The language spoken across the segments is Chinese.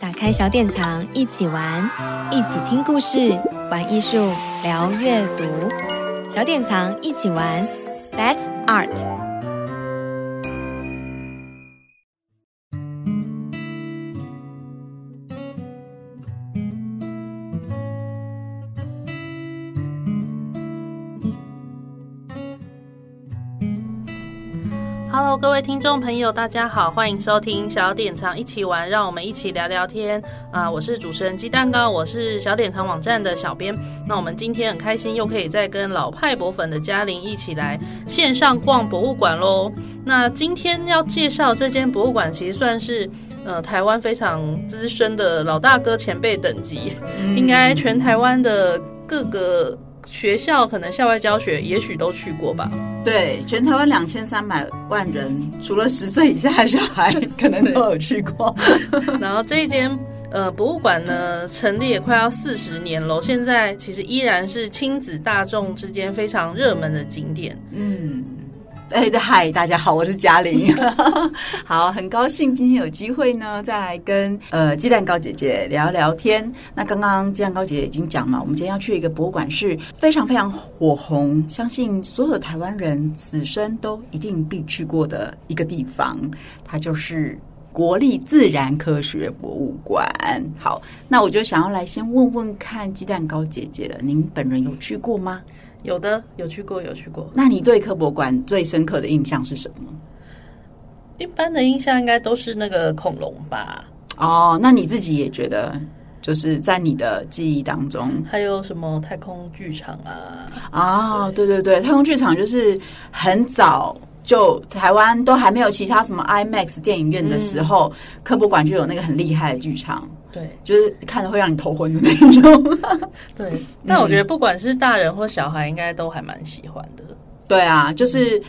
打开小典藏，一起玩，一起听故事，玩艺术，聊阅读。小典藏一起玩，That's Art。Hello，各位听众朋友，大家好，欢迎收听小典藏一起玩，让我们一起聊聊天啊、呃！我是主持人鸡蛋糕，我是小典藏网站的小编。那我们今天很开心，又可以再跟老派博粉的嘉玲一起来线上逛博物馆喽。那今天要介绍这间博物馆，其实算是呃台湾非常资深的老大哥前辈等级，嗯、应该全台湾的各个。学校可能校外教学，也许都去过吧。对，全台湾两千三百万人，除了十岁以下的小孩，可能都有去过。然后这一间呃博物馆呢，成立也快要四十年了，现在其实依然是亲子大众之间非常热门的景点。嗯。哎，嗨，大家好，我是嘉玲。好，很高兴今天有机会呢，再来跟呃鸡蛋糕姐姐聊聊天。那刚刚鸡蛋糕姐姐已经讲了，我们今天要去一个博物馆，是非常非常火红，相信所有的台湾人此生都一定必去过的一个地方，它就是国立自然科学博物馆。好，那我就想要来先问问看鸡蛋糕姐姐了，您本人有去过吗？有的，有去过，有去过。那你对科博馆最深刻的印象是什么？一般的印象应该都是那个恐龙吧。哦，那你自己也觉得，就是在你的记忆当中，还有什么太空剧场啊？啊、哦，对对对，太空剧场就是很早。就台湾都还没有其他什么 IMAX 电影院的时候，嗯、科博馆就有那个很厉害的剧场，对，就是看了会让你头昏的那种。对，但我觉得不管是大人或小孩，应该都还蛮喜欢的。对啊，就是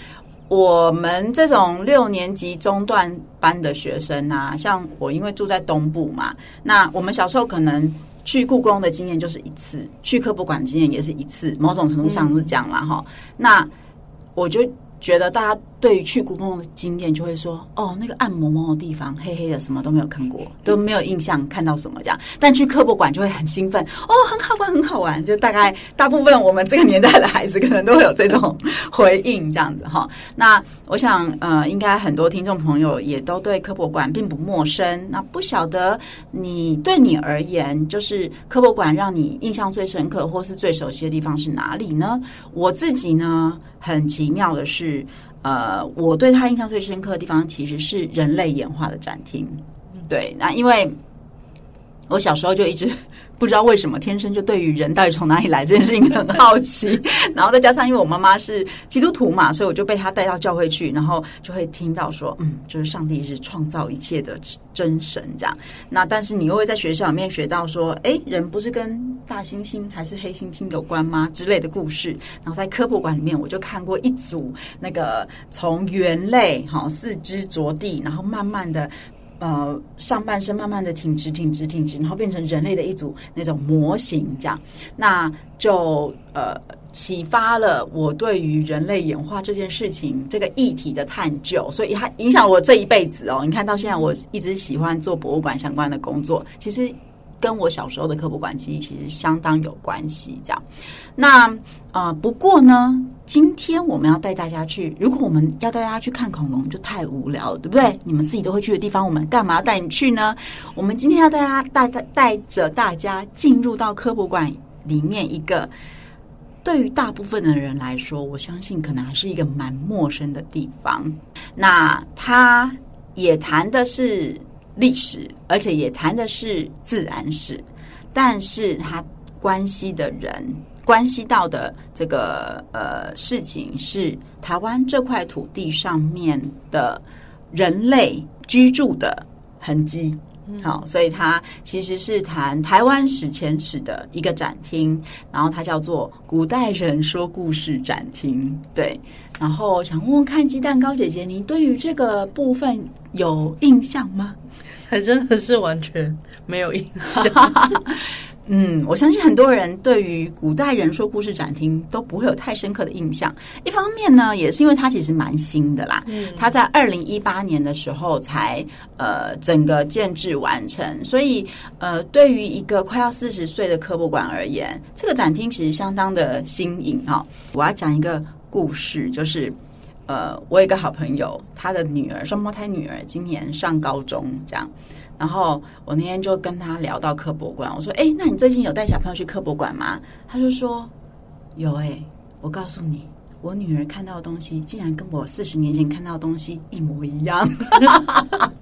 我们这种六年级中段班的学生啊，像我，因为住在东部嘛，那我们小时候可能去故宫的经验就是一次，去科博馆经验也是一次，某种程度上是这样啦哈。嗯、那我就。觉得大家对于去故宫的经验就会说，哦，那个暗蒙蒙的地方，黑黑的，什么都没有看过，都没有印象看到什么这样。但去科博馆就会很兴奋，哦，很好玩，很好玩。就大概大部分我们这个年代的孩子可能都会有这种回应这样子哈。那我想，呃，应该很多听众朋友也都对科博馆并不陌生。那不晓得你对你而言，就是科博馆让你印象最深刻或是最熟悉的地方是哪里呢？我自己呢，很奇妙的是，呃，我对他印象最深刻的地方其实是人类演化的展厅。对，那因为我小时候就一直。不知道为什么，天生就对于人到底从哪里来这件事情 很好奇，然后再加上因为我妈妈是基督徒嘛，所以我就被她带到教会去，然后就会听到说，嗯，就是上帝是创造一切的真神这样。那但是你又会在学校里面学到说，诶，人不是跟大猩猩还是黑猩猩有关吗？之类的故事。然后在科普馆里面，我就看过一组那个从猿类哈四肢着地，然后慢慢的。呃，上半身慢慢的挺直、挺直、挺直，然后变成人类的一组那种模型，这样，那就呃启发了我对于人类演化这件事情这个议题的探究，所以它影响我这一辈子哦。你看到现在，我一直喜欢做博物馆相关的工作，其实。跟我小时候的科普馆记忆其实相当有关系，这样。那啊、呃，不过呢，今天我们要带大家去，如果我们要带大家去看恐龙，就太无聊了，对不对？你们自己都会去的地方，我们干嘛要带你去呢？我们今天要带大家带带带着大家进入到科博馆里面一个，对于大部分的人来说，我相信可能还是一个蛮陌生的地方。那它也谈的是。历史，而且也谈的是自然史，但是它关系的人，关系到的这个呃事情是台湾这块土地上面的人类居住的痕迹。好，所以它其实是谈台湾史前史的一个展厅，然后它叫做古代人说故事展厅。对，然后想问问看鸡蛋糕姐姐，你对于这个部分有印象吗？还 真的是完全没有印象。嗯，我相信很多人对于古代人说故事展厅都不会有太深刻的印象。一方面呢，也是因为它其实蛮新的啦，嗯，它在二零一八年的时候才呃整个建制完成，所以呃，对于一个快要四十岁的科博馆而言，这个展厅其实相当的新颖哈。我要讲一个故事，就是呃，我有一个好朋友，他的女儿双胞胎女儿今年上高中，这样。然后我那天就跟他聊到科博馆，我说：“哎，那你最近有带小朋友去科博馆吗？”他就说：“有哎，我告诉你，我女儿看到的东西竟然跟我四十年前看到的东西一模一样。”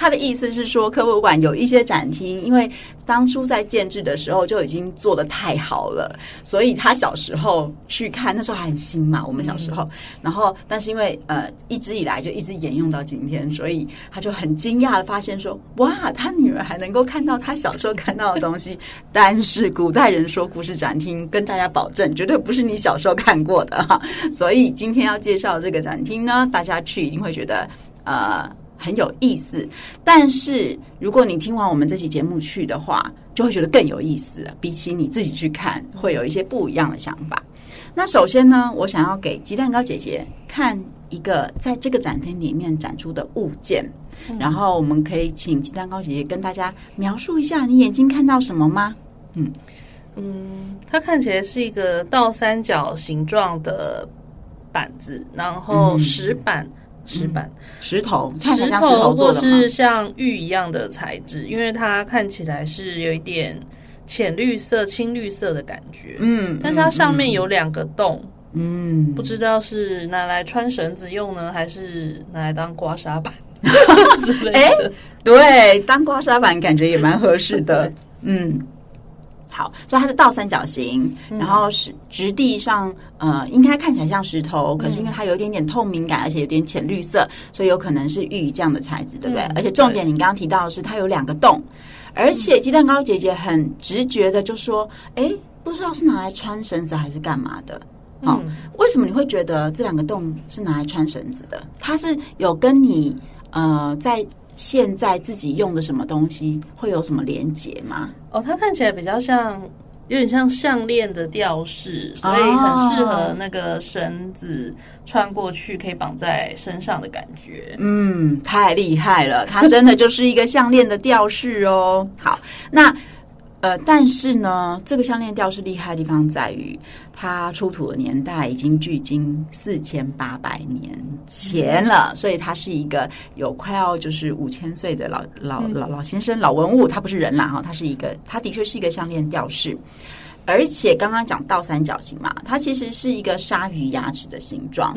他的意思是说，科博馆有一些展厅，因为当初在建制的时候就已经做得太好了，所以他小时候去看，那时候还很新嘛，我们小时候。嗯、然后，但是因为呃，一直以来就一直沿用到今天，所以他就很惊讶的发现说：“哇，他女儿还能够看到他小时候看到的东西。”但是古代人说故事展厅跟大家保证，绝对不是你小时候看过的哈。所以今天要介绍这个展厅呢，大家去一定会觉得呃。很有意思，但是如果你听完我们这期节目去的话，就会觉得更有意思了。比起你自己去看，会有一些不一样的想法。那首先呢，我想要给鸡蛋糕姐姐看一个在这个展厅里面展出的物件，嗯、然后我们可以请鸡蛋糕姐姐跟大家描述一下你眼睛看到什么吗？嗯嗯，它看起来是一个倒三角形状的板子，然后石板。嗯石板、嗯、石头，看起来像石头做的，或是像玉一样的材质，因为它看起来是有一点浅绿色、青绿色的感觉。嗯，但是它上面有两个洞，嗯，不知道是拿来穿绳子用呢，还是拿来当刮痧板 之类的。哎、欸，对，当刮痧板感觉也蛮合适的。嗯。好，所以它是倒三角形，嗯、然后是质地上，呃，应该看起来像石头，可是因为它有一点点透明感，而且有点浅绿色，所以有可能是玉这样的材质，对不对？嗯、而且重点，你刚刚提到的是它有两个洞，而且鸡蛋糕姐姐很直觉的就说：“哎，不知道是拿来穿绳子还是干嘛的？哦，嗯、为什么你会觉得这两个洞是拿来穿绳子的？它是有跟你呃在。”现在自己用的什么东西会有什么连接吗？哦，它看起来比较像，有点像项链的吊饰，所以很适合那个绳子穿过去可以绑在身上的感觉。嗯，太厉害了，它真的就是一个项链的吊饰哦。好，那。呃，但是呢，这个项链吊饰厉害的地方在于，它出土的年代已经距今四千八百年前了，所以它是一个有快要就是五千岁的老老老老先生老文物，它不是人啦哈，它是一个，它的确是一个项链吊饰，而且刚刚讲倒三角形嘛，它其实是一个鲨鱼牙齿的形状，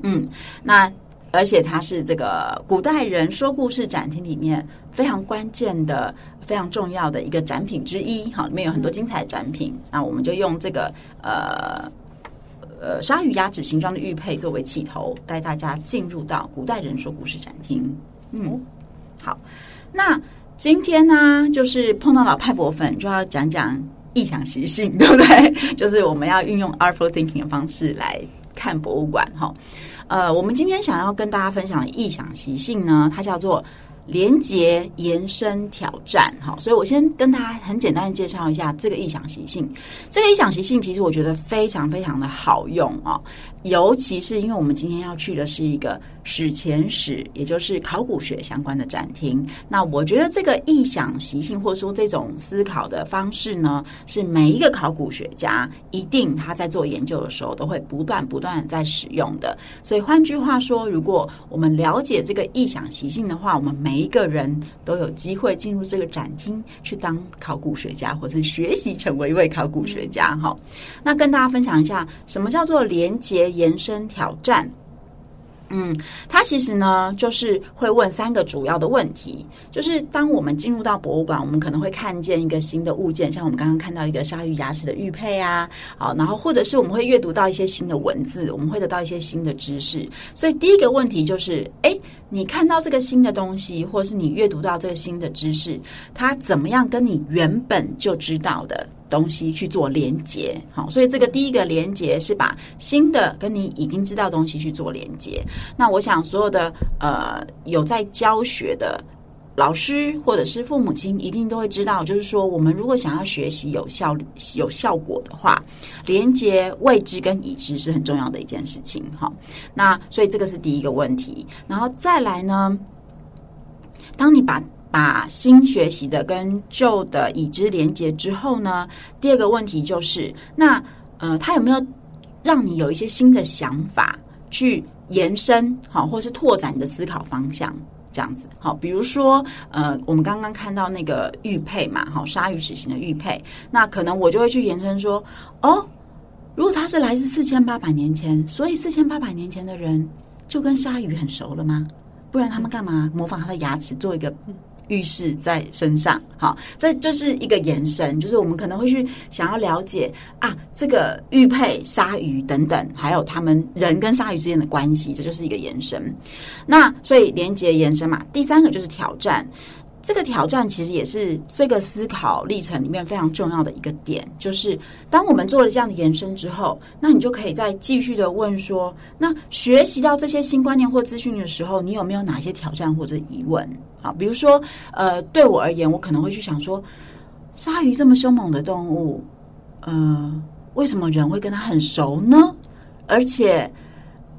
嗯，那而且它是这个古代人说故事展厅里面非常关键的。非常重要的一个展品之一，好，里面有很多精彩的展品。那我们就用这个呃呃鲨鱼牙齿形状的玉佩作为起头，带大家进入到古代人说故事展厅。嗯，好，那今天呢，就是碰到老派博粉，就要讲讲异想习性，对不对？就是我们要运用 artful thinking 的方式来看博物馆，哈。呃，我们今天想要跟大家分享的异想习性呢，它叫做。连接延伸挑战，好，所以我先跟大家很简单的介绍一下这个异想习性。这个异想习性其实我觉得非常非常的好用哦。尤其是因为我们今天要去的是一个史前史，也就是考古学相关的展厅。那我觉得这个异想习性，或者说这种思考的方式呢，是每一个考古学家一定他在做研究的时候都会不断不断的在使用的。所以换句话说，如果我们了解这个异想习性的话，我们每一个人都有机会进入这个展厅去当考古学家，或是学习成为一位考古学家。哈，那跟大家分享一下，什么叫做连接延伸挑战，嗯，它其实呢，就是会问三个主要的问题，就是当我们进入到博物馆，我们可能会看见一个新的物件，像我们刚刚看到一个鲨鱼牙齿的玉佩啊，好，然后或者是我们会阅读到一些新的文字，我们会得到一些新的知识。所以第一个问题就是，诶，你看到这个新的东西，或者是你阅读到这个新的知识，它怎么样跟你原本就知道的东西去做连接，好，所以这个第一个连接是把新的跟你已经知道的东西去做连接。那我想所有的呃有在教学的老师或者是父母亲一定都会知道，就是说，我们如果想要学习有效、有效果的话，连接未知跟已知是很重要的一件事情。哈，那所以这个是第一个问题。然后再来呢，当你把把新学习的跟旧的已知连接之后呢，第二个问题就是，那呃，他有没有让你有一些新的想法去延伸，好，或是拓展你的思考方向？这样子，好，比如说，呃，我们刚刚看到那个玉佩嘛，好，鲨鱼齿形的玉佩，那可能我就会去延伸说，哦，如果他是来自四千八百年前，所以四千八百年前的人就跟鲨鱼很熟了吗？不然他们干嘛模仿他的牙齿做一个？预示在身上，好，这就是一个延伸，就是我们可能会去想要了解啊，这个玉佩、鲨鱼等等，还有他们人跟鲨鱼之间的关系，这就是一个延伸。那所以连接延伸嘛，第三个就是挑战。这个挑战其实也是这个思考历程里面非常重要的一个点，就是当我们做了这样的延伸之后，那你就可以再继续的问说，那学习到这些新观念或资讯的时候，你有没有哪些挑战或者疑问？啊，比如说，呃，对我而言，我可能会去想说，鲨鱼这么凶猛的动物，呃，为什么人会跟它很熟呢？而且，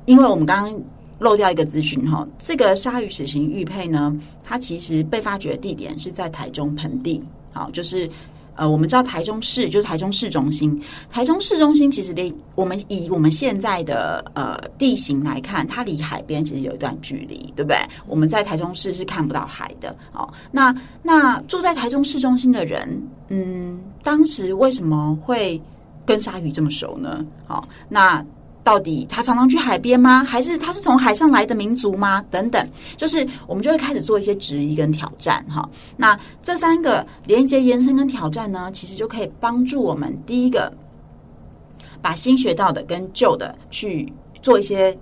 因为我们刚刚。漏掉一个资讯哈，这个鲨鱼死刑玉佩呢，它其实被发掘的地点是在台中盆地，好，就是呃，我们知道台中市就是台中市中心，台中市中心其实离我们以我们现在的呃地形来看，它离海边其实有一段距离，对不对？我们在台中市是看不到海的，哦，那那住在台中市中心的人，嗯，当时为什么会跟鲨鱼这么熟呢？好，那。到底他常常去海边吗？还是他是从海上来的民族吗？等等，就是我们就会开始做一些质疑跟挑战哈。那这三个连接、延伸跟挑战呢，其实就可以帮助我们第一个把新学到的跟旧的去做一些。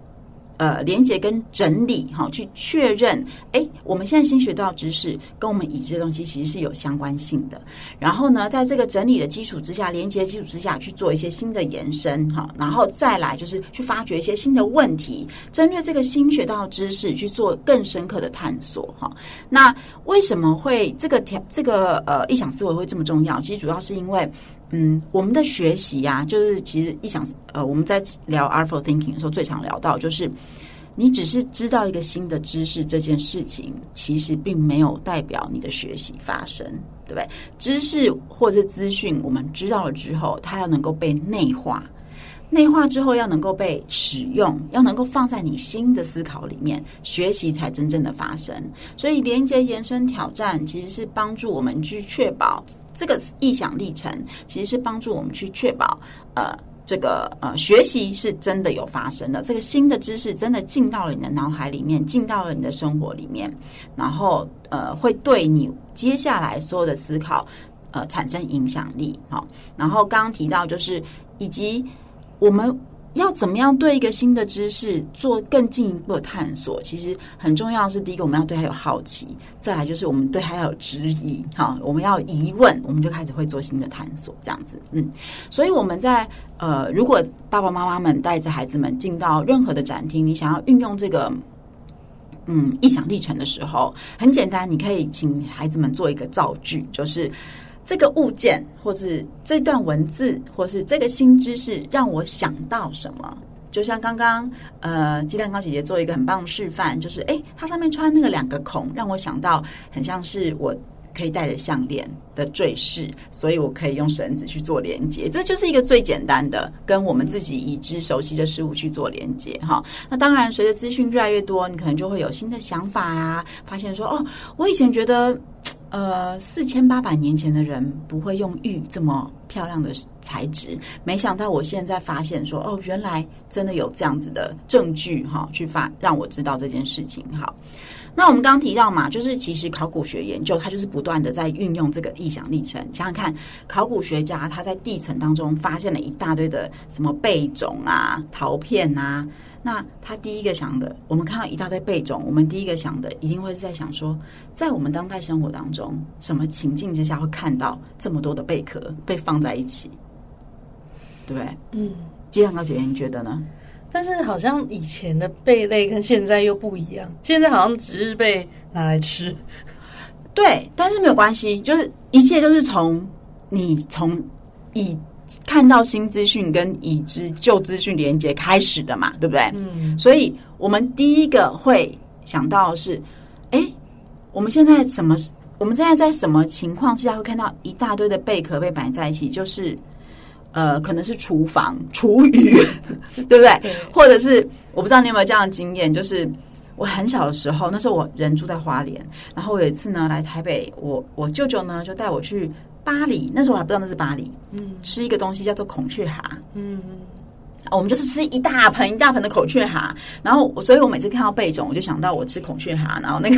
呃，连接跟整理哈，去确认，哎，我们现在新学到知识跟我们已知的东西其实是有相关性的。然后呢，在这个整理的基础之下，连接基础之下去做一些新的延伸哈，然后再来就是去发掘一些新的问题，针对这个新学到的知识去做更深刻的探索哈。那为什么会这个条这个呃异想思维会这么重要？其实主要是因为。嗯，我们的学习呀、就是其实一想，呃，我们在聊 Artful Thinking 的时候，最常聊到就是，你只是知道一个新的知识这件事情，其实并没有代表你的学习发生，对不对？知识或者资讯，我们知道了之后，它要能够被内化。内化之后要能够被使用，要能够放在你新的思考里面，学习才真正的发生。所以，连接、延伸、挑战，其实是帮助我们去确保这个意想历程，其实是帮助我们去确保，呃，这个呃学习是真的有发生的，这个新的知识真的进到了你的脑海里面，进到了你的生活里面，然后呃，会对你接下来所有的思考呃产生影响力。好，然后刚刚提到就是以及。我们要怎么样对一个新的知识做更进一步的探索？其实很重要的是，第一个我们要对它有好奇，再来就是我们对它要有质疑。哈，我们要疑问，我们就开始会做新的探索。这样子，嗯，所以我们在呃，如果爸爸妈妈们带着孩子们进到任何的展厅，你想要运用这个嗯异想历程的时候，很简单，你可以请孩子们做一个造句，就是。这个物件，或是这段文字，或是这个新知识，让我想到什么？就像刚刚呃，鸡蛋糕姐姐做一个很棒的示范，就是诶，它上面穿那个两个孔，让我想到很像是我可以戴的项链的坠饰，所以我可以用绳子去做连接。这就是一个最简单的，跟我们自己已知熟悉的事物去做连接哈。那当然，随着资讯越来越多，你可能就会有新的想法呀，发现说哦，我以前觉得。呃，四千八百年前的人不会用玉这么漂亮的材质，没想到我现在发现说，哦，原来真的有这样子的证据哈，去发让我知道这件事情。好，那我们刚刚提到嘛，就是其实考古学研究它就是不断的在运用这个异想历程。想想看，考古学家他在地层当中发现了一大堆的什么贝种啊、陶片啊。那他第一个想的，我们看到一大堆贝种，我们第一个想的一定会是在想说，在我们当代生活当中，什么情境之下会看到这么多的贝壳被放在一起，对不对？嗯，鸡蛋糕姐姐，你觉得呢？但是好像以前的贝类跟现在又不一样，现在好像只是被拿来吃。对，但是没有关系，就是一切都是从你从已看到新资讯跟已知旧资讯连接开始的嘛，对不对？嗯，所以我们第一个会想到的是，哎，我们现在什么？我们现在在什么情况之下会看到一大堆的贝壳被摆在一起？就是呃，可能是厨房厨余，对不对？对，或者是我不知道你有没有这样的经验，就是。我很小的时候，那时候我人住在花莲，然后我有一次呢来台北，我我舅舅呢就带我去八里，那时候我还不知道那是巴黎，嗯，吃一个东西叫做孔雀蛤，嗯。我们就是吃一大盆一大盆的孔雀蛤，然后，所以我每次看到贝种，我就想到我吃孔雀蛤，然后那个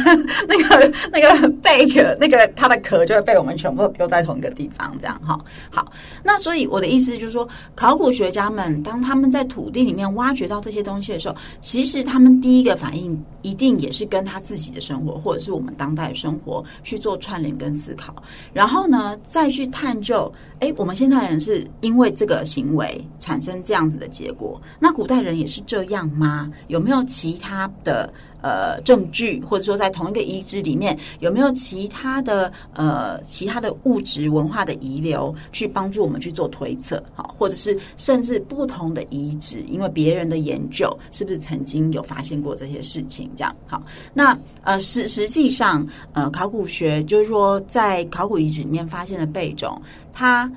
那个那个贝壳，那个它的壳就会被我们全部丢在同一个地方，这样哈。好，那所以我的意思就是说，考古学家们当他们在土地里面挖掘到这些东西的时候，其实他们第一个反应一定也是跟他自己的生活，或者是我们当代生活去做串联跟思考，然后呢，再去探究。哎，我们现代人是因为这个行为产生这样子的结结果，那古代人也是这样吗？有没有其他的呃证据，或者说在同一个遗址里面有没有其他的呃其他的物质文化的遗留，去帮助我们去做推测？好，或者是甚至不同的遗址，因为别人的研究是不是曾经有发现过这些事情？这样好，那呃实实际上呃考古学就是说在考古遗址里面发现的贝种。它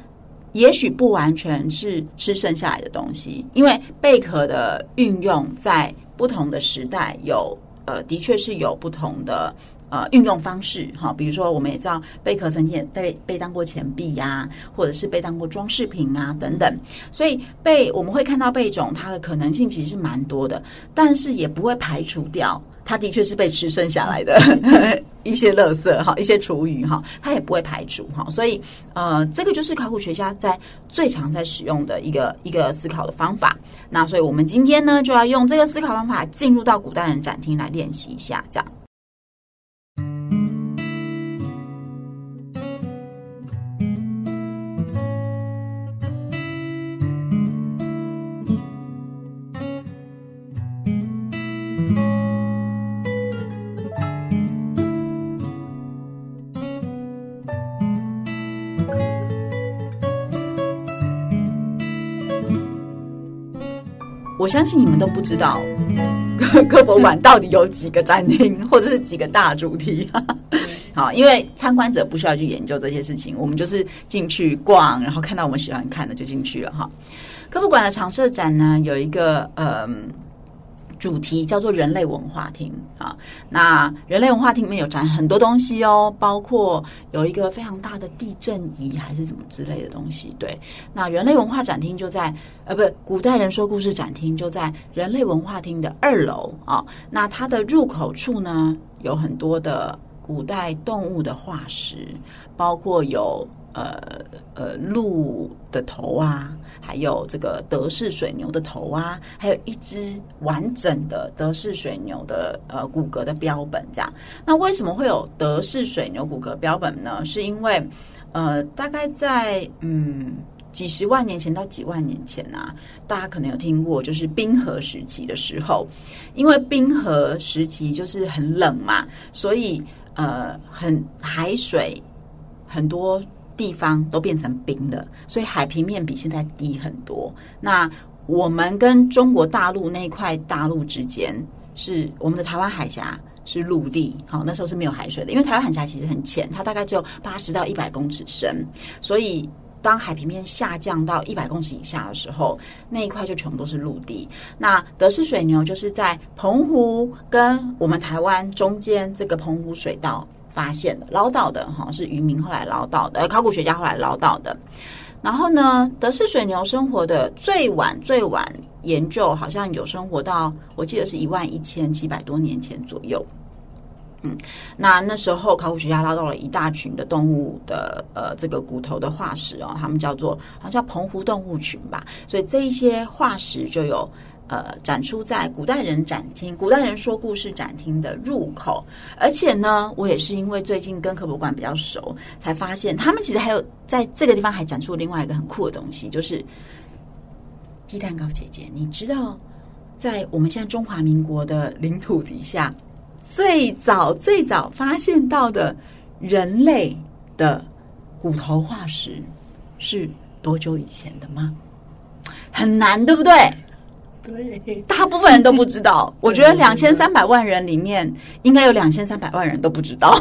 也许不完全是吃剩下来的东西，因为贝壳的运用在不同的时代有呃，的确是有不同的呃运用方式哈。比如说，我们也知道贝壳曾经也被被当过钱币呀、或者是被当过装饰品啊等等。所以贝我们会看到贝种，它的可能性其实是蛮多的，但是也不会排除掉。它的确是被吃剩下来的 一些垃圾哈，一些厨余哈，它也不会排除哈，所以呃，这个就是考古学家在最常在使用的一个一个思考的方法。那所以我们今天呢，就要用这个思考方法进入到古代人展厅来练习一下，这样。我相信你们都不知道，科博馆到底有几个展厅，或者是几个大主题。好，因为参观者不需要去研究这些事情，我们就是进去逛，然后看到我们喜欢看的就进去了哈。科博馆的常设展呢，有一个嗯。主题叫做人类文化厅啊，那人类文化厅里面有展很多东西哦，包括有一个非常大的地震仪还是什么之类的东西。对，那人类文化展厅就在呃，不，古代人说故事展厅就在人类文化厅的二楼啊。那它的入口处呢，有很多的古代动物的化石，包括有。呃呃，鹿的头啊，还有这个德式水牛的头啊，还有一只完整的德式水牛的呃骨骼的标本，这样。那为什么会有德式水牛骨骼标本呢？是因为呃，大概在嗯几十万年前到几万年前啊，大家可能有听过，就是冰河时期的时候，因为冰河时期就是很冷嘛，所以呃，很海水很多。地方都变成冰了，所以海平面比现在低很多。那我们跟中国大陆那块大陆之间，是我们的台湾海峡是陆地，好，那时候是没有海水的，因为台湾海峡其实很浅，它大概只有八十到一百公尺深。所以当海平面下降到一百公尺以下的时候，那一块就全部都是陆地。那德氏水牛就是在澎湖跟我们台湾中间这个澎湖水道。发现的捞到的哈，是渔民后来捞到的，呃考古学家后来捞到的。然后呢，德式水牛生活的最晚最晚研究，好像有生活到我记得是一万一千七百多年前左右。嗯，那那时候考古学家捞到了一大群的动物的呃这个骨头的化石哦，他们叫做好像叫澎湖动物群吧，所以这一些化石就有。呃，展出在古代人展厅、古代人说故事展厅的入口，而且呢，我也是因为最近跟科博馆比较熟，才发现他们其实还有在这个地方还展出另外一个很酷的东西，就是鸡蛋糕姐姐。你知道，在我们现在中华民国的领土底下，最早最早发现到的人类的骨头化石是多久以前的吗？很难，对不对？对，大部分人都不知道。我觉得两千三百万人里面，应该有两千三百万人都不知道。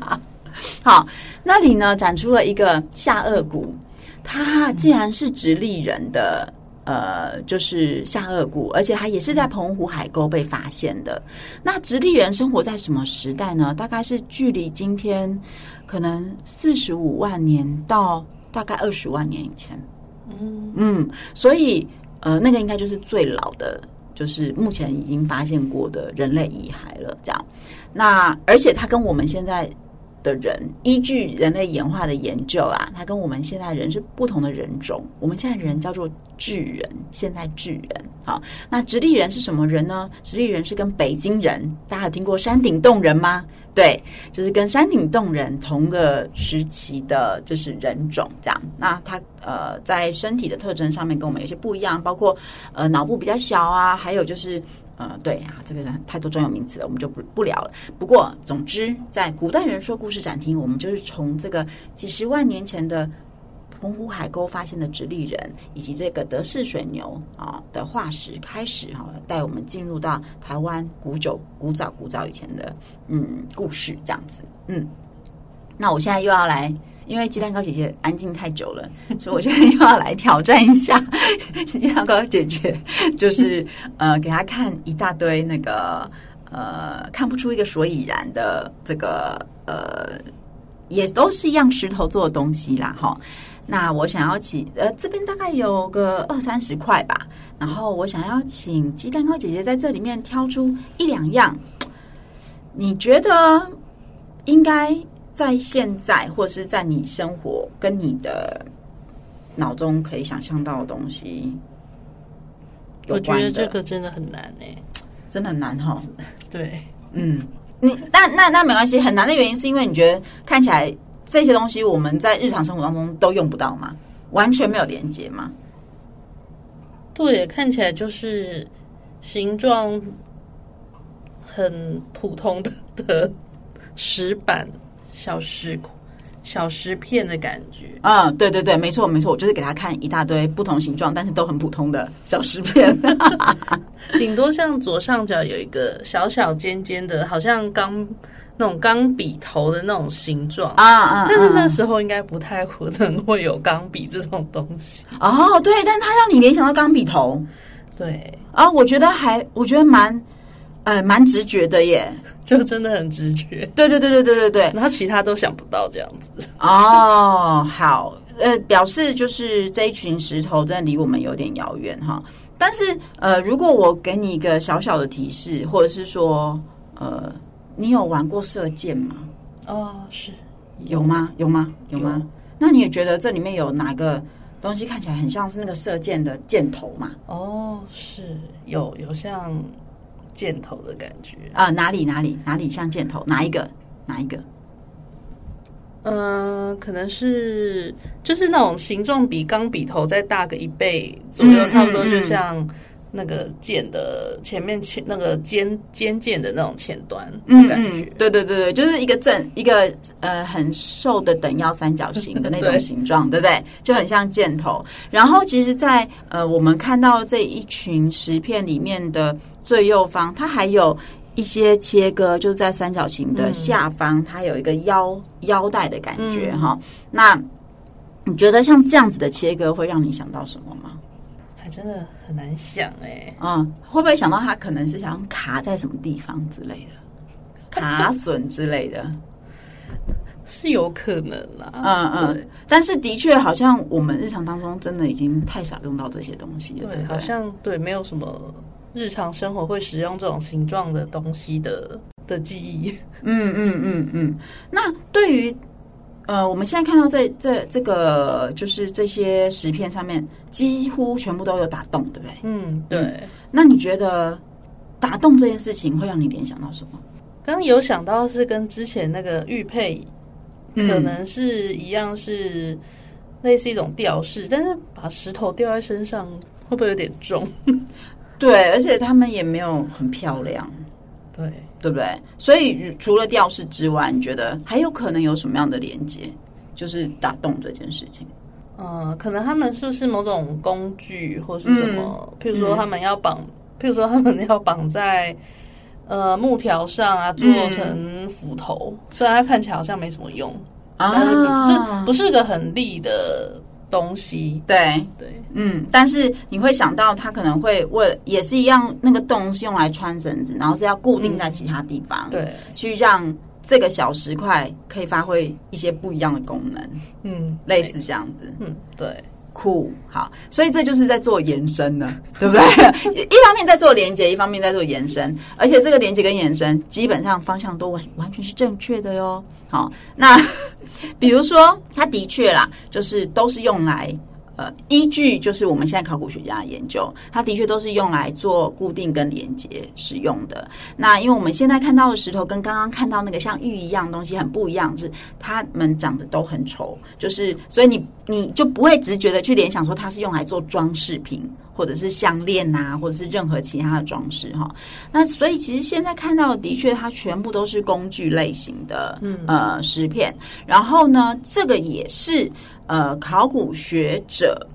好，那里呢展出了一个下颚骨，它竟然是直立人的。呃，就是下颚骨，而且它也是在澎湖海沟被发现的。那直立人生活在什么时代呢？大概是距离今天可能四十五万年到大概二十万年以前。嗯嗯，所以呃，那个应该就是最老的，就是目前已经发现过的人类遗骸了。这样，那而且它跟我们现在。的人依据人类演化的研究啊，它跟我们现在人是不同的人种。我们现在人叫做智人，现在智人。好，那直立人是什么人呢？直立人是跟北京人，大家有听过山顶洞人吗？对，就是跟山顶洞人同个时期的，就是人种这样。那他呃，在身体的特征上面跟我们有些不一样，包括呃脑部比较小啊，还有就是。呃，对啊，这个人太多专有名词了，我们就不不聊了。不过，总之，在古代人说故事展厅，我们就是从这个几十万年前的澎湖海沟发现的直立人，以及这个德氏水牛啊的化石开始哈，带我们进入到台湾古久、古早、古早以前的嗯故事这样子。嗯，那我现在又要来。因为鸡蛋糕姐姐安静太久了，所以我现在又要来挑战一下鸡蛋糕姐姐，就是呃，给她看一大堆那个呃，看不出一个所以然的这个呃，也都是一样石头做的东西啦，哈。那我想要请呃，这边大概有个二三十块吧，然后我想要请鸡蛋糕姐姐在这里面挑出一两样，你觉得应该。在现在，或是在你生活跟你的脑中可以想象到的东西，我觉得这个真的很难诶，真的很难哈。对，嗯，你那那那没关系，很难的原因是因为你觉得看起来这些东西我们在日常生活当中都用不到吗？完全没有连接吗？对，看起来就是形状很普通的的石板。小石小石片的感觉，嗯，对对对，没错没错，我就是给他看一大堆不同形状，但是都很普通的小石片，顶多像左上角有一个小小尖尖的，好像钢那种钢笔头的那种形状啊啊！但是那时候应该不太可能会有钢笔这种东西哦，对，但它让你联想到钢笔头，对啊，我觉得还我觉得蛮。呃，蛮直觉的耶，就真的很直觉。对对对对对对对，然后其他都想不到这样子。哦，好，呃，表示就是这一群石头真的离我们有点遥远哈。但是呃，如果我给你一个小小的提示，或者是说，呃，你有玩过射箭吗？哦，是有吗？有吗？有吗？有。那你也觉得这里面有哪个东西看起来很像是那个射箭的箭头吗？哦，是有有像。箭头的感觉啊、呃，哪里哪里哪里像箭头？哪一个？哪一个？嗯、呃，可能是就是那种形状比钢笔头再大个一倍左右，差不多就像那个箭的前面前那个尖尖剑的那种前端感觉。嗯嗯，对对对对，就是一个正一个呃很瘦的等腰三角形的那种形状，对，对不对？就很像箭头。然后其实在，在呃我们看到这一群石片里面的。最右方，它还有一些切割，就是在三角形的下方，嗯、它有一个腰腰带的感觉哈、嗯。那你觉得像这样子的切割会让你想到什么吗？还真的很难想哎、欸。嗯，会不会想到他可能是想卡在什么地方之类的，卡损之类的，是有可能啦。嗯嗯，但是的确好像我们日常当中真的已经太少用到这些东西了。对好像对，没有什么。日常生活会使用这种形状的东西的的记忆，嗯嗯嗯嗯。那对于呃，我们现在看到这这这个，就是这些石片上面几乎全部都有打洞，对不对？嗯，对。嗯，那你觉得打洞这件事情会让你联想到什么？刚刚有想到是跟之前那个玉佩可能是一样，是类似一种吊饰，但是把石头吊在身上会不会有点重？对，而且他们也没有很漂亮。对，对不对？所以除了吊饰之外，你觉得还有可能有什么样的连接？就是打洞这件事情。嗯，可能他们是不是某种工具，或是什么？嗯、譬如说，他们要绑，嗯、譬如说，他们要绑在呃木条上啊，做成斧头。嗯、虽然它看起来好像没什么用，啊、但是不是不是个很利的东西。对对，嗯，但是你会想到，它可能会为也是一样，那个洞是用来穿绳子，然后是要固定在其他地方，嗯、对，去让。这个小石块可以发挥一些不一样的功能，嗯，类似这样子，嗯，对，酷，好，所以这就是在做延伸呢，对不对？一方面在做连接，一方面在做延伸，而且这个连接跟延伸基本上方向都完完全是正确的哟。好，那比如说，它的确啦，就是都是用来。呃，依据就是我们现在考古学家的研究，它的确都是用来做固定跟连接使用的。那因为我们现在看到的石头跟刚刚看到那个像玉一样东西很不一样，是它们长得都很丑，就是所以你你就不会直觉的去联想说它是用来做装饰品，或者是项链啊，或者是任何其他的装饰哈。那所以其实现在看到的，的确它全部都是工具类型的，嗯呃石片。然后呢，这个也是。呃，考古学者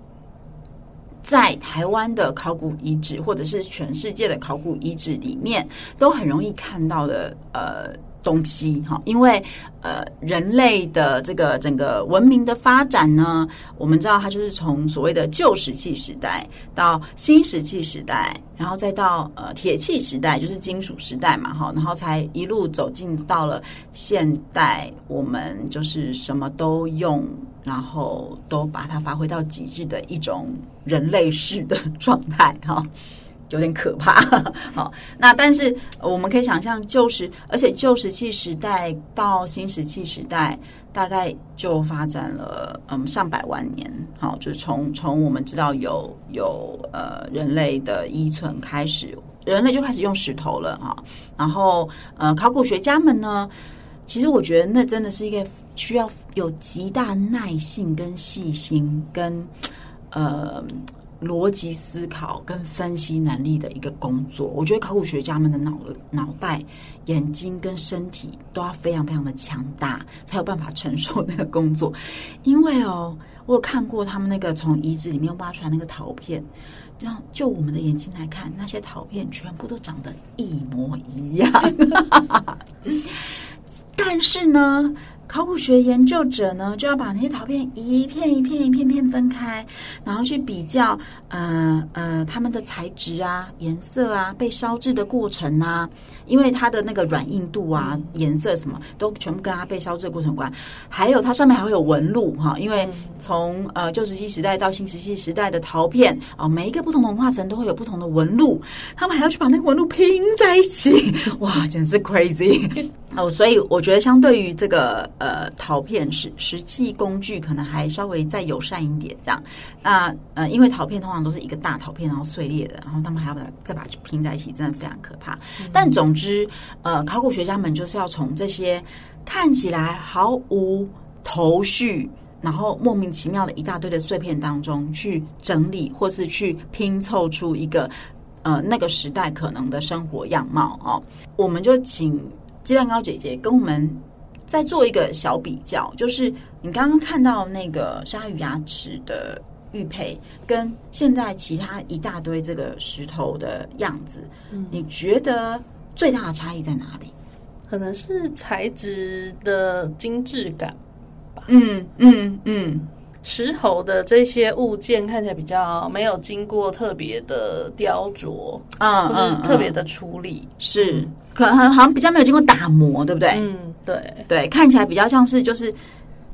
在台湾的考古遗址，或者是全世界的考古遗址里面，都很容易看到的。呃。东西哈，因为呃，人类的这个整个文明的发展呢，我们知道它就是从所谓的旧石器时代到新石器时代，然后再到呃铁器时代，就是金属时代嘛哈，然后才一路走进到了现代，我们就是什么都用，然后都把它发挥到极致的一种人类式的状态哈。有点可怕，好，那但是我们可以想象，旧石，而且旧石器时代到新石器时代，大概就发展了嗯上百万年，好，就是从从我们知道有有呃人类的依存开始，人类就开始用石头了哈，然后呃考古学家们呢，其实我觉得那真的是一个需要有极大耐性跟细心跟呃。逻辑思考跟分析能力的一个工作，我觉得考古学家们的脑脑袋、眼睛跟身体都要非常非常的强大，才有办法承受那个工作。因为哦，我有看过他们那个从遗址里面挖出来那个陶片，让就我们的眼睛来看，那些陶片全部都长得一模一样。但是呢，考古学研究者呢，就要把那些陶片一片一片一片片分开，然后去比较，呃呃，它们的材质啊、颜色啊、被烧制的过程啊，因为它的那个软硬度啊、颜色什么都全部跟它被烧制的过程有关。还有它上面还会有纹路哈，因为从呃旧石器时代到新石器时代的陶片啊，每一个不同的文化层都会有不同的纹路，他们还要去把那个纹路拼在一起，哇，简直是 crazy。哦，所以我觉得相对于这个呃陶片石石器工具，可能还稍微再友善一点这样。那呃，因为陶片通常都是一个大陶片，然后碎裂的，然后他们还要把它再把它拼在一起，真的非常可怕。嗯、但总之，呃，考古学家们就是要从这些看起来毫无头绪，然后莫名其妙的一大堆的碎片当中去整理，或是去拼凑出一个呃那个时代可能的生活样貌哦。我们就请。鸡蛋糕姐姐跟我们再做一个小比较，就是你刚刚看到那个鲨鱼牙齿的玉佩，跟现在其他一大堆这个石头的样子，嗯，你觉得最大的差异在哪里？可能是材质的精致感吧。嗯嗯嗯，石头的这些物件看起来比较没有经过特别的雕琢啊，或者是特别的处理，是。可能好像比较没有经过打磨，对不对？嗯，对对，看起来比较像是就是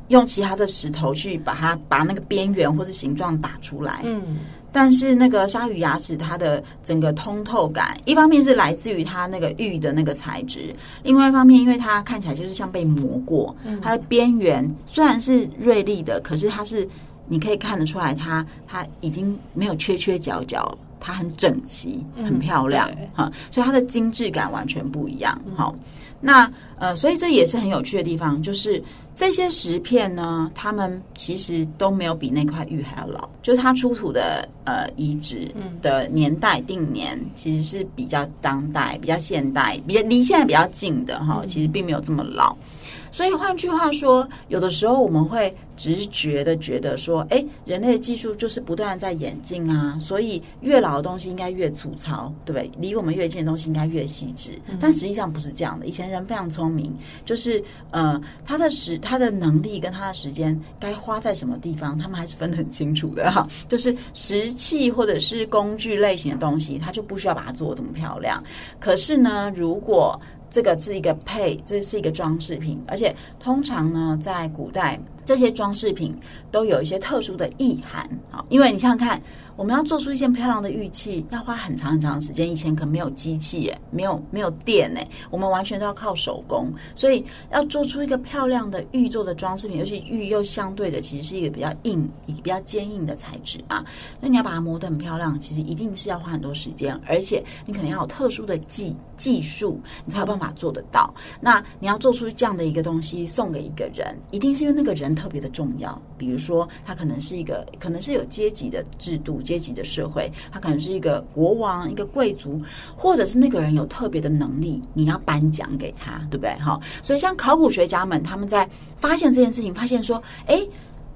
用其他的石头去把它把那个边缘或是形状打出来。嗯，但是那个鲨鱼牙齿它的整个通透感，一方面是来自于它那个玉的那个材质，另外一方面因为它看起来就是像被磨过，嗯，它的边缘虽然是锐利的，可是它是你可以看得出来它，它它已经没有缺缺角角。它很整齐，很漂亮，哈、嗯，所以它的精致感完全不一样。好、嗯，那呃，所以这也是很有趣的地方，就是这些石片呢，它们其实都没有比那块玉还要老，就是它出土的呃遗址的年代定年，其实是比较当代、比较现代、比较离现在比较近的哈，其实并没有这么老。所以换句话说，有的时候我们会直觉的觉得说，哎，人类的技术就是不断在演进啊，所以越老的东西应该越粗糙，对不对？离我们越近的东西应该越细致。但实际上不是这样的。以前人非常聪明，就是呃，他的时他的能力跟他的时间该花在什么地方，他们还是分得很清楚的哈。就是石器或者是工具类型的东西，他就不需要把它做得这么漂亮。可是呢，如果这个是一个配，这是一个装饰品，而且通常呢，在古代这些装饰品都有一些特殊的意涵啊，因为你想想看。我们要做出一件漂亮的玉器，要花很长很长的时间。以前可没有机器耶，没有没有电诶，我们完全都要靠手工。所以要做出一个漂亮的玉做的装饰品，尤其玉又相对的其实是一个比较硬、比较坚硬的材质啊。那你要把它磨得很漂亮，其实一定是要花很多时间，而且你可能要有特殊的技技术，你才有办法做得到。那你要做出这样的一个东西送给一个人，一定是因为那个人特别的重要。比如说，他可能是一个，可能是有阶级的制度。阶级的社会，他可能是一个国王、一个贵族，或者是那个人有特别的能力，你要颁奖给他，对不对？哈，所以像考古学家们，他们在发现这件事情，发现说，哎，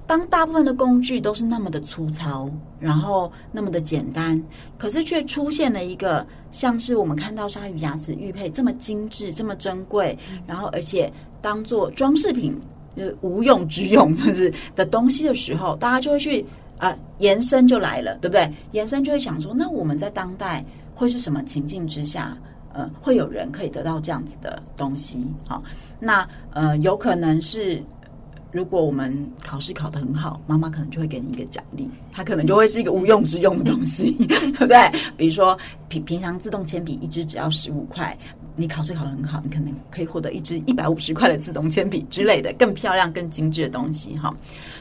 当大部分的工具都是那么的粗糙，然后那么的简单，可是却出现了一个像是我们看到鲨鱼牙齿玉佩这么精致、这么珍贵，然后而且当做装饰品，就是无用之用，就是的东西的时候，大家就会去。啊，延伸就来了，对不对？延伸就会想说，那我们在当代会是什么情境之下，呃，会有人可以得到这样子的东西？好，那呃，有可能是。如果我们考试考得很好，妈妈可能就会给你一个奖励，它可能就会是一个无用之用的东西，对不对？比如说平平常自动铅笔一支只要十五块，你考试考得很好，你可能可以获得一支一百五十块的自动铅笔之类的更漂亮、更精致的东西哈。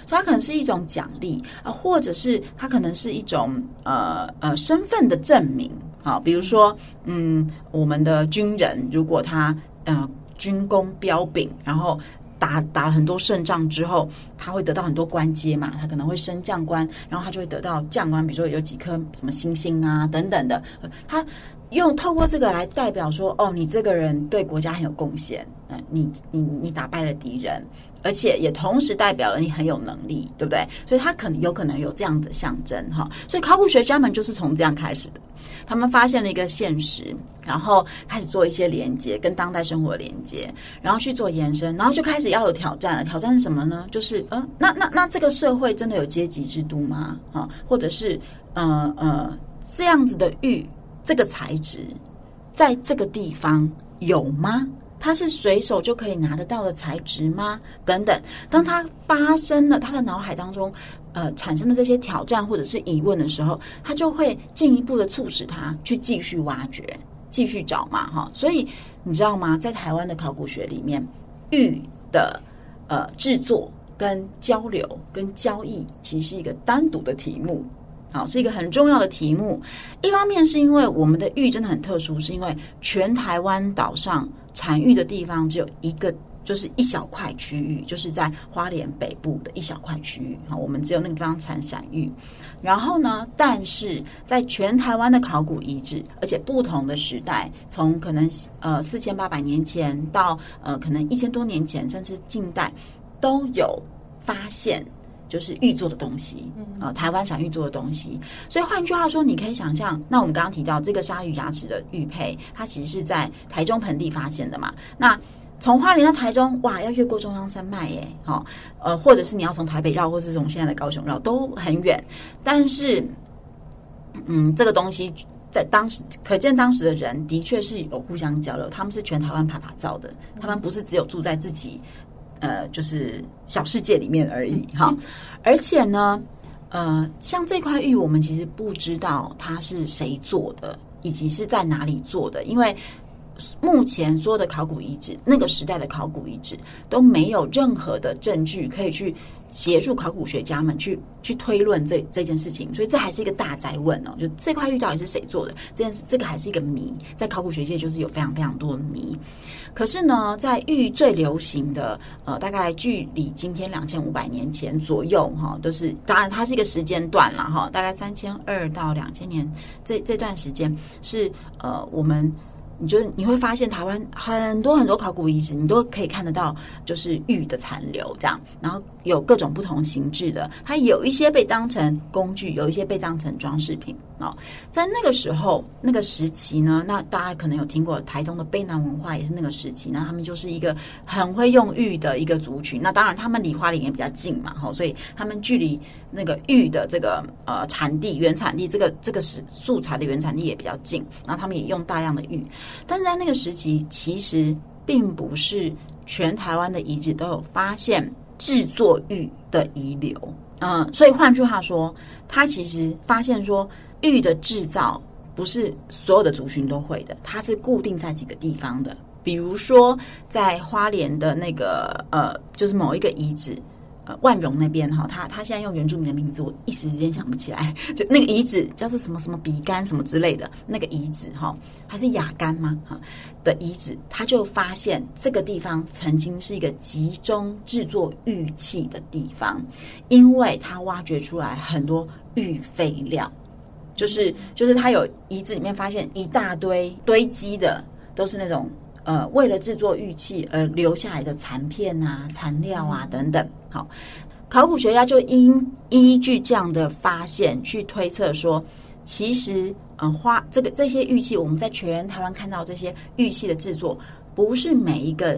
所以它可能是一种奖励啊，或者是它可能是一种呃呃身份的证明。好，比如说嗯，我们的军人如果他呃军功彪炳，然后。打打了很多胜仗之后，他会得到很多官阶嘛，他可能会升将官，然后他就会得到将官，比如说有几颗什么星星啊等等的，他用透过这个来代表说，哦，你这个人对国家很有贡献，嗯，你你你打败了敌人，而且也同时代表了你很有能力，对不对？所以他可能有可能有这样的象征哈，所以考古学家们就是从这样开始的。他们发现了一个现实，然后开始做一些连接，跟当代生活连接，然后去做延伸，然后就开始要有挑战了。挑战是什么呢？就是嗯，那那那这个社会真的有阶级制度吗？啊，或者是呃呃这样子的玉，这个材质在这个地方有吗？它是随手就可以拿得到的材质吗？等等，当他发生了他的脑海当中。呃，产生的这些挑战或者是疑问的时候，他就会进一步的促使他去继续挖掘、继续找嘛，哈。所以你知道吗？在台湾的考古学里面，玉的呃制作、跟交流、跟交易，其实是一个单独的题目，好，是一个很重要的题目。一方面是因为我们的玉真的很特殊，是因为全台湾岛上产玉的地方只有一个。就是一小块区域，就是在花莲北部的一小块区域啊，我们只有那个地方产闪玉。然后呢，但是在全台湾的考古遗址，而且不同的时代，从可能呃四千八百年前到呃可能一千多年前，甚至近代，都有发现就是玉做的东西啊，呃，台湾产玉做的东西。所以换句话说，你可以想象，那我们刚刚提到这个鲨鱼牙齿的玉佩，它其实是在台中盆地发现的嘛？那从花莲到台中，哇，要越过中央山脉耶，好，呃，或者是你要从台北绕，或是从现在的高雄绕，都很远。但是，嗯，这个东西在当时，可见当时的人的确是有互相交流，他们是全台湾爬爬造的，他们不是只有住在自己，呃，就是小世界里面而已，哈。而且呢，呃，像这块玉，我们其实不知道它是谁做的，以及是在哪里做的，因为。目前所有的考古遗址，那个时代的考古遗址都没有任何的证据可以去。协助考古学家们去去推论这这件事情，所以这还是一个大哉问哦。就这块玉到底是谁做的？这件事这个还是一个谜，在考古学界就是有非常非常多的谜。可是呢，在玉最流行的呃，大概距离今天两千五百年前左右哈，都是当然它是一个时间段了哈，大概三千二到两千年这这段时间是呃我们。你就你会发现台湾很多很多考古遗址，你都可以看得到，就是玉的残留这样，然后有各种不同形制的，它有一些被当成工具，有一些被当成装饰品。哦。在那个时候那个时期呢，那大家可能有听过台东的卑南文化，也是那个时期，那他们就是一个很会用玉的一个族群。那当然他们离花莲也比较近嘛，哈，所以他们距离。那个玉的这个呃产地原产地，这个这个是素材的原产地也比较近，然后他们也用大量的玉，但是在那个时期，其实并不是全台湾的遗址都有发现制作玉的遗留，嗯，所以换句话说，他其实发现说玉的制造不是所有的族群都会的，它是固定在几个地方的，比如说在花莲的那个呃，就是某一个遗址。呃，万荣那边哈，他他现在用原住民的名字，我一时之间想不起来。就那个遗址叫做什么什么比干什么之类的那个遗址哈，还是雅干吗？哈的遗址，他就发现这个地方曾经是一个集中制作玉器的地方，因为他挖掘出来很多玉废料，就是就是他有遗址里面发现一大堆堆积的都是那种。呃，为了制作玉器而留下来的残片啊、残料啊等等，好，考古学家就因依据这样的发现去推测说，其实呃，花这个这些玉器，我们在全台湾看到这些玉器的制作，不是每一个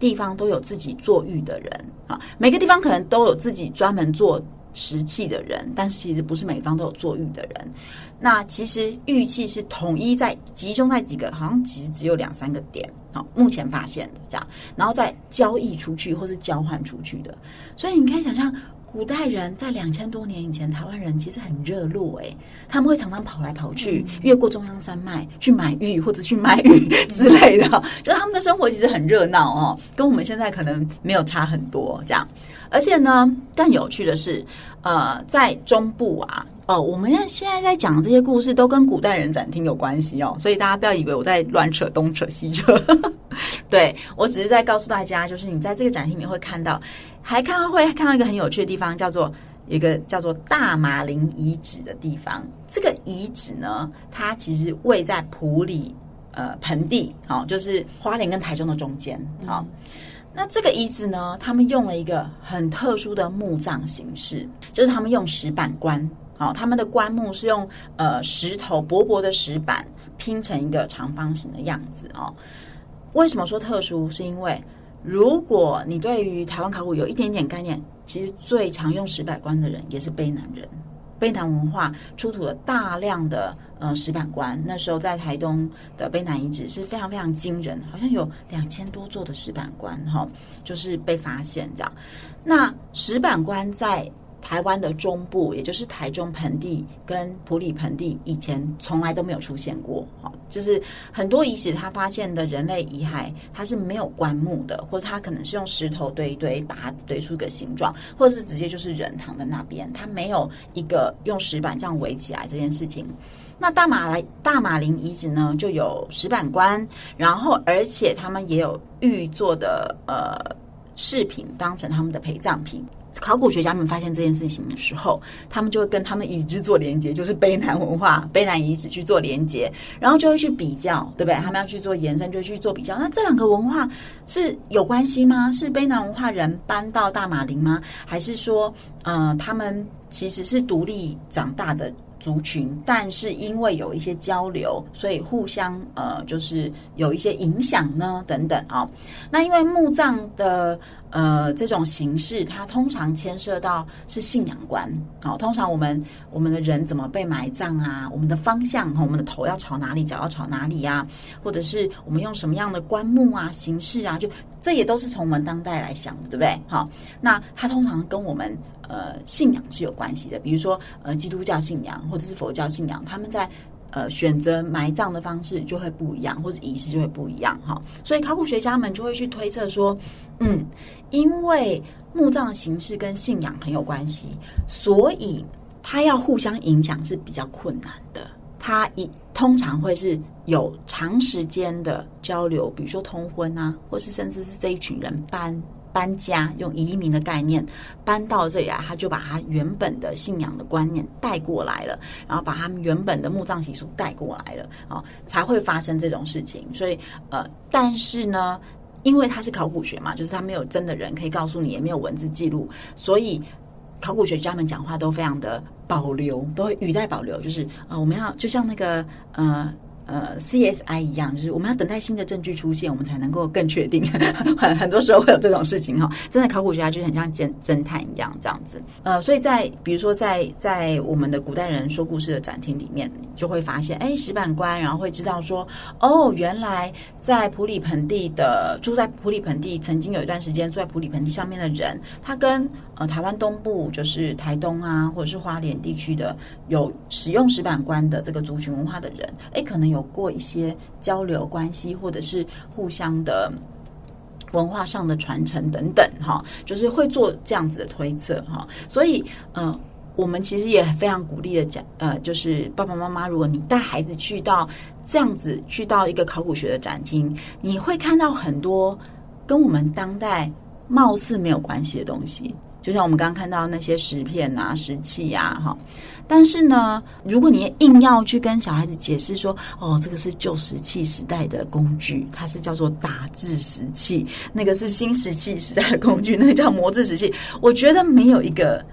地方都有自己做玉的人啊，每个地方可能都有自己专门做石器的人，但是其实不是每方都有做玉的人。那其实玉器是统一在集中在几个，好像其实只有两三个点。好，目前发现的这样，然后再交易出去或是交换出去的，所以你可以想象，古代人在两千多年以前，台湾人其实很热络诶，他们会常常跑来跑去，越过中央山脉去买玉或者去卖玉 之类的，就是他们的生活其实很热闹哦，跟我们现在可能没有差很多这样。而且呢，更有趣的是，呃，在中部啊。哦，我们现现在在讲这些故事都跟古代人展厅有关系哦，所以大家不要以为我在乱扯东扯西扯。对，我只是在告诉大家，就是你在这个展厅里面会看到，还看到会看到一个很有趣的地方，叫做一个叫做大马林遗址的地方。这个遗址呢，它其实位在普里呃盆地，好、哦，就是花莲跟台中的中间。好、哦，那这个遗址呢，他们用了一个很特殊的墓葬形式，就是他们用石板棺。好，他们的棺木是用呃石头薄薄的石板拼成一个长方形的样子哦。为什么说特殊？是因为如果你对于台湾考古有一点点概念，其实最常用石板棺的人也是卑南人。卑南文化出土了大量的呃石板棺，那时候在台东的卑南遗址是非常非常惊人，好像有两千多座的石板棺哈、就是被发现这样。那石板棺在台湾的中部，也就是台中盆地跟埔里盆地，以前从来都没有出现过。哈，就是很多遗址，它发现的人类遗骸，它是没有棺木的，或者它可能是用石头堆一堆，把它堆出一个形状，或者是直接就是人躺在那边，它没有一个用石板这样围起来这件事情。那大马来大马林遗址呢，就有石板棺，然后而且他们也有玉做的呃饰品，当成他们的陪葬品。考古学家们发现这件事情的时候，他们就会跟他们已知做连接，就是卑南文化、卑南遗址去做连接，然后就会去比较，对不对？他们要去做延伸，就去做比较。那这两个文化是有关系吗？是卑南文化人搬到大马林吗？还是说，呃，他们其实是独立长大的？族群，但是因为有一些交流，所以互相呃，就是有一些影响呢，等等啊、那因为墓葬的呃这种形式，它通常牵涉到是信仰观。好、通常我们我们的人怎么被埋葬啊？我们的方向，我们的头要朝哪里，脚要朝哪里呀、啊？或者是我们用什么样的棺木啊、形式啊？就这也都是从我们当代来想的，对不对？好，那它通常跟我们。呃，信仰是有关系的，比如说呃，基督教信仰或者是佛教信仰，他们在呃选择埋葬的方式就会不一样，或者仪式就会不一样哈。所以考古学家们就会去推测说，嗯，因为墓葬的形式跟信仰很有关系，所以它要互相影响是比较困难的。它一通常会是有长时间的交流，比如说通婚啊，或是甚至是这一群人搬搬家，用移民的概念搬到这里来，他就把他原本的信仰的观念带过来了，然后把他们原本的墓葬习俗带过来了，啊，才会发生这种事情。所以，呃，但是呢，因为它是考古学嘛，就是他没有真的人可以告诉你，也没有文字记录，所以。考古学家们讲话都非常的保留，都会语带保留，就是啊、呃，我们要就像那个呃呃 CSI 一样，就是我们要等待新的证据出现，我们才能够更确定。很很多时候会有这种事情哈，真的考古学家就是很像侦侦探一样这样子。呃，所以在比如说在在我们的古代人说故事的展厅里面，就会发现，哎，石板棺，然后会知道说，哦，原来在普里盆地的住在普里盆地，曾经有一段时间住在普里盆地上面的人，他跟呃，台湾东部就是台东啊，或者是花莲地区的有使用石板棺的这个族群文化的人，哎，可能有过一些交流关系，或者是互相的文化上的传承等等，哈，就是会做这样子的推测，哈。所以，呃，我们其实也非常鼓励的讲，呃，就是爸爸妈妈，如果你带孩子去到这样子，去到一个考古学的展厅，你会看到很多跟我们当代貌似没有关系的东西。就像我们刚刚看到那些石片啊、石器呀，哈，但是呢，如果你硬要去跟小孩子解释说，哦，这个是旧石器时代的工具，它是叫做打制石器，那个是新石器时代的工具，那个叫磨制石器，我觉得没有一个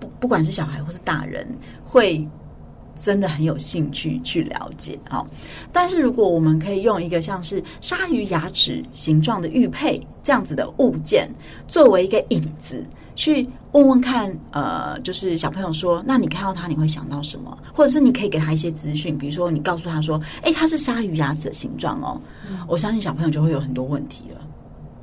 不不管是小孩或是大人会真的很有兴趣去了解啊。但是如果我们可以用一个像是鲨鱼牙齿形状的玉佩这样子的物件作为一个引子。去问问看，呃，就是小朋友说，那你看到它你会想到什么？或者是你可以给他一些资讯，比如说你告诉他说，哎，它是鲨鱼牙齿的形状哦。嗯。我相信小朋友就会有很多问题了。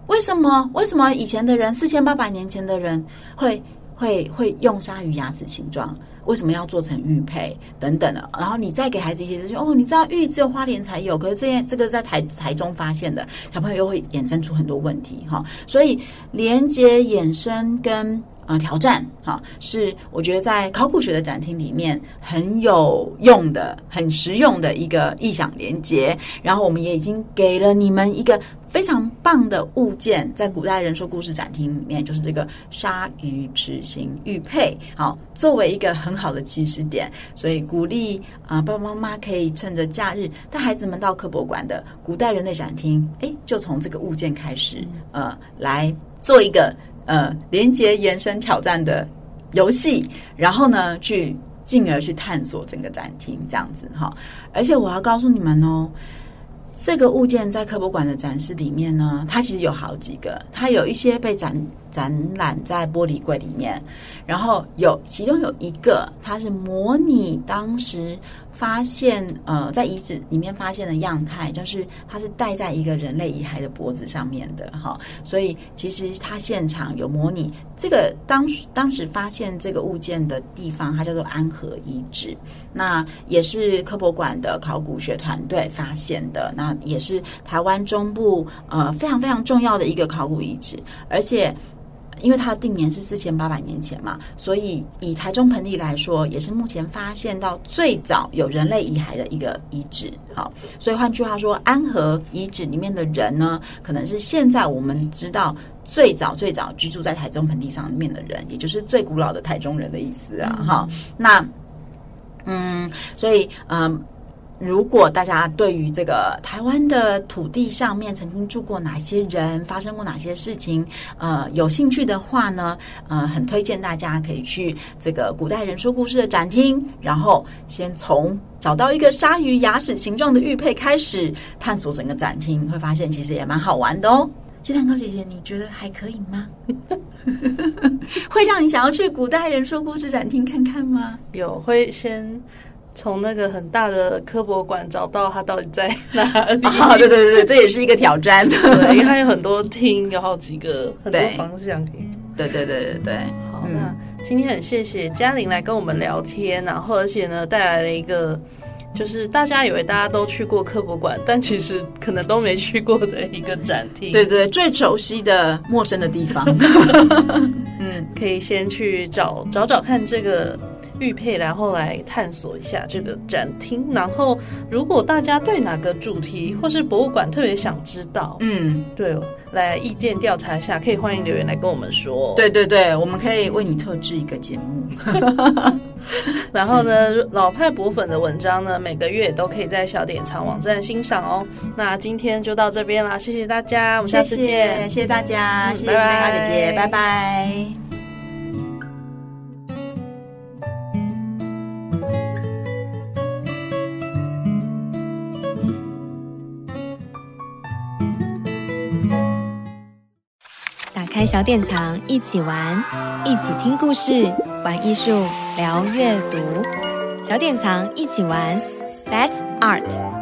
为什么？为什么以前的人四千八百年前的人会会会用鲨鱼牙齿形状？为什么要做成玉佩等等的？然后你再给孩子一些资讯哦，你知道玉只有花莲才有，可是这件这个在台台中发现的，小朋友又会衍生出很多问题哈。所以连接衍生跟呃挑战哈，是我觉得在考古学的展厅里面很有用的、很实用的一个意想连接。然后我们也已经给了你们一个。非常棒的物件，在古代人说故事展厅里面，就是这个鲨鱼齿形玉佩，好，作为一个很好的起始点，所以鼓励啊、爸爸妈妈可以趁着假日带孩子们到科博馆的古代人类展厅，哎，就从这个物件开始，呃，来做一个呃连接延伸挑战的游戏，然后呢，去进而去探索整个展厅这样子哈，而且我要告诉你们哦。这个物件在科博馆的展示里面呢，它其实有好几个，它有一些被展展览在玻璃柜里面，然后有其中有一个，它是模拟当时。发现呃，在遗址里面发现的样态，就是它是戴在一个人类遗骸的脖子上面的哈，所以其实它现场有模拟这个当当时发现这个物件的地方，它叫做安和遗址，那也是科博馆的考古学团队发现的，那也是台湾中部呃非常非常重要的一个考古遗址，而且。因为它的定年是四千八百年前嘛，所以以台中盆地来说，也是目前发现到最早有人类遗骸的一个遗址。好，所以换句话说，安和遗址里面的人呢，可能是现在我们知道最早最早居住在台中盆地上面的人，也就是最古老的台中人的意思啊。哈，那嗯，所以嗯。如果大家对于这个台湾的土地上面曾经住过哪些人，发生过哪些事情，呃，有兴趣的话呢，呃，很推荐大家可以去这个古代人说故事的展厅，然后先从找到一个鲨鱼牙齿形状的玉佩开始探索整个展厅，会发现其实也蛮好玩的哦。鸡蛋糕姐姐，你觉得还可以吗？会让你想要去古代人说故事展厅看看吗？有，会先。从那个很大的科博馆找到它到底在哪里？啊，对对对对，这也是一个挑战。对，因为它有很多厅，有好几个很多方向可以。对对对对对。好，那今天很谢谢嘉玲来跟我们聊天，然后而且呢带来了一个。就是大家以为大家都去过科博馆，但其实可能都没去过的一个展厅。对对，最熟悉的陌生的地方。嗯，可以先去找找找看这个。玉佩，然后来探索一下这个展厅。然后，如果大家对哪个主题或是博物馆特别想知道，嗯，对，来意见调查一下，可以欢迎留言来跟我们说。对对对，我们可以为你特制一个节目。然后呢，老派博粉的文章呢，每个月都可以在小典藏网站欣赏哦。那今天就到这边啦，谢谢大家，我们下次见，谢谢大家，嗯、谢谢金丹姐姐，拜拜。拜拜小典藏，一起玩，一起听故事，玩艺术，聊阅读。小典藏，一起玩，That's Art。